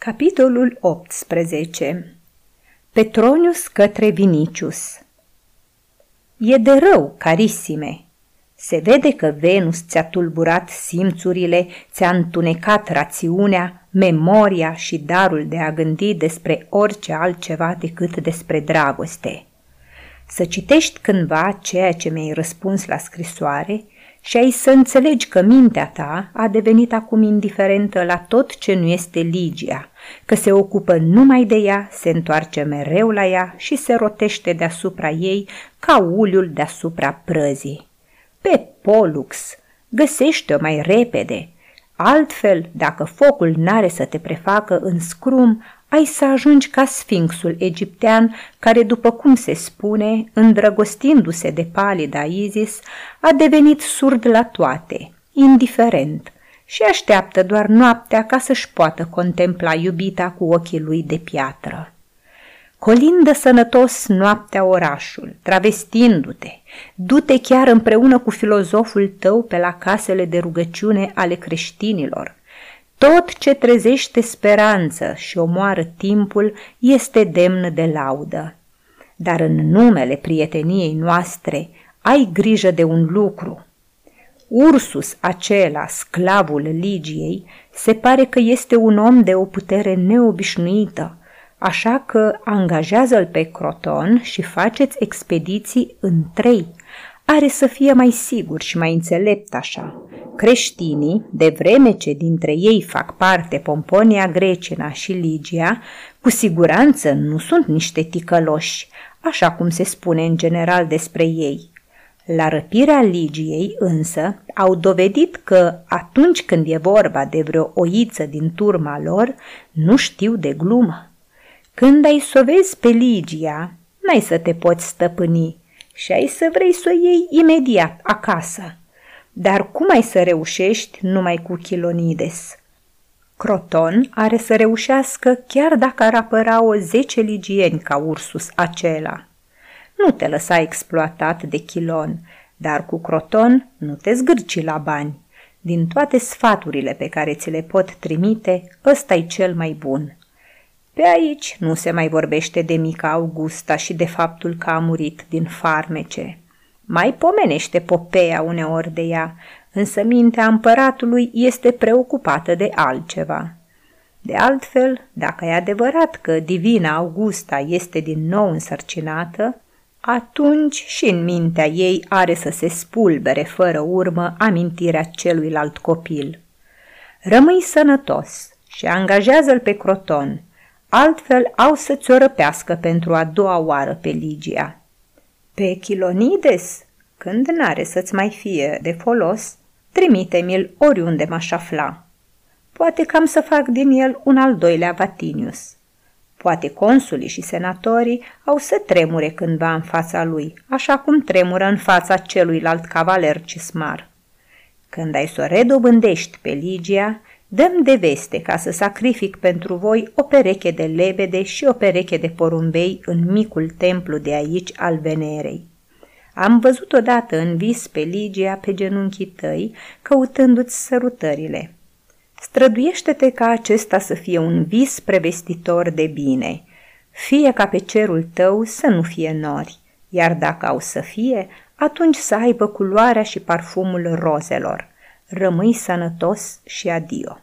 Capitolul 18 Petronius către Vinicius E de rău, carisime! Se vede că Venus ți-a tulburat simțurile, ți-a întunecat rațiunea, memoria și darul de a gândi despre orice altceva decât despre dragoste. Să citești cândva ceea ce mi-ai răspuns la scrisoare și ai să înțelegi că mintea ta a devenit acum indiferentă la tot ce nu este Ligia, că se ocupă numai de ea, se întoarce mereu la ea și se rotește deasupra ei ca uliul deasupra prăzii. Pe Polux, găsește-o mai repede, altfel, dacă focul n-are să te prefacă în scrum, ai să ajungi ca sfinxul egiptean care, după cum se spune, îndrăgostindu-se de palida Isis, a devenit surd la toate, indiferent, și așteaptă doar noaptea ca să-și poată contempla iubita cu ochii lui de piatră. Colindă sănătos noaptea orașul, travestindu-te, du-te chiar împreună cu filozoful tău pe la casele de rugăciune ale creștinilor, tot ce trezește speranță și omoară timpul este demn de laudă. Dar în numele prieteniei noastre ai grijă de un lucru. Ursus acela, sclavul Ligiei, se pare că este un om de o putere neobișnuită, așa că angajează-l pe Croton și faceți expediții în trei. Are să fie mai sigur și mai înțelept așa. Creștinii, de vreme ce dintre ei fac parte Pomponia Grecina și Ligia, cu siguranță nu sunt niște ticăloși, așa cum se spune în general despre ei. La răpirea Ligiei însă au dovedit că atunci când e vorba de vreo oiță din turma lor, nu știu de glumă. Când ai să o vezi pe Ligia, n-ai să te poți stăpâni și ai să vrei să o iei imediat acasă dar cum ai să reușești numai cu Chilonides? Croton are să reușească chiar dacă ar apăra o zece ligieni ca Ursus acela. Nu te lăsa exploatat de Chilon, dar cu Croton nu te zgârci la bani. Din toate sfaturile pe care ți le pot trimite, ăsta e cel mai bun. Pe aici nu se mai vorbește de mica Augusta și de faptul că a murit din farmece. Mai pomenește Popeia uneori de ea, însă mintea împăratului este preocupată de altceva. De altfel, dacă e adevărat că divina Augusta este din nou însărcinată, atunci și în mintea ei are să se spulbere fără urmă amintirea celuilalt copil. Rămâi sănătos și angajează-l pe Croton, altfel au să-ți o răpească pentru a doua oară pe Ligia. Pe Chilonides, când n-are să-ți mai fie de folos, trimite-mi-l oriunde m-aș afla. Poate cam să fac din el un al doilea Vatinius. Poate consulii și senatorii au să tremure cândva în fața lui, așa cum tremură în fața celuilalt cavaler cismar. Când ai să o redobândești pe Ligia, dăm de veste ca să sacrific pentru voi o pereche de lebede și o pereche de porumbei în micul templu de aici al Venerei. Am văzut odată în vis pe Ligia pe genunchii tăi, căutându-ți sărutările. Străduiește-te ca acesta să fie un vis prevestitor de bine. Fie ca pe cerul tău să nu fie nori, iar dacă au să fie, atunci să aibă culoarea și parfumul rozelor. Rămâi sănătos și adio.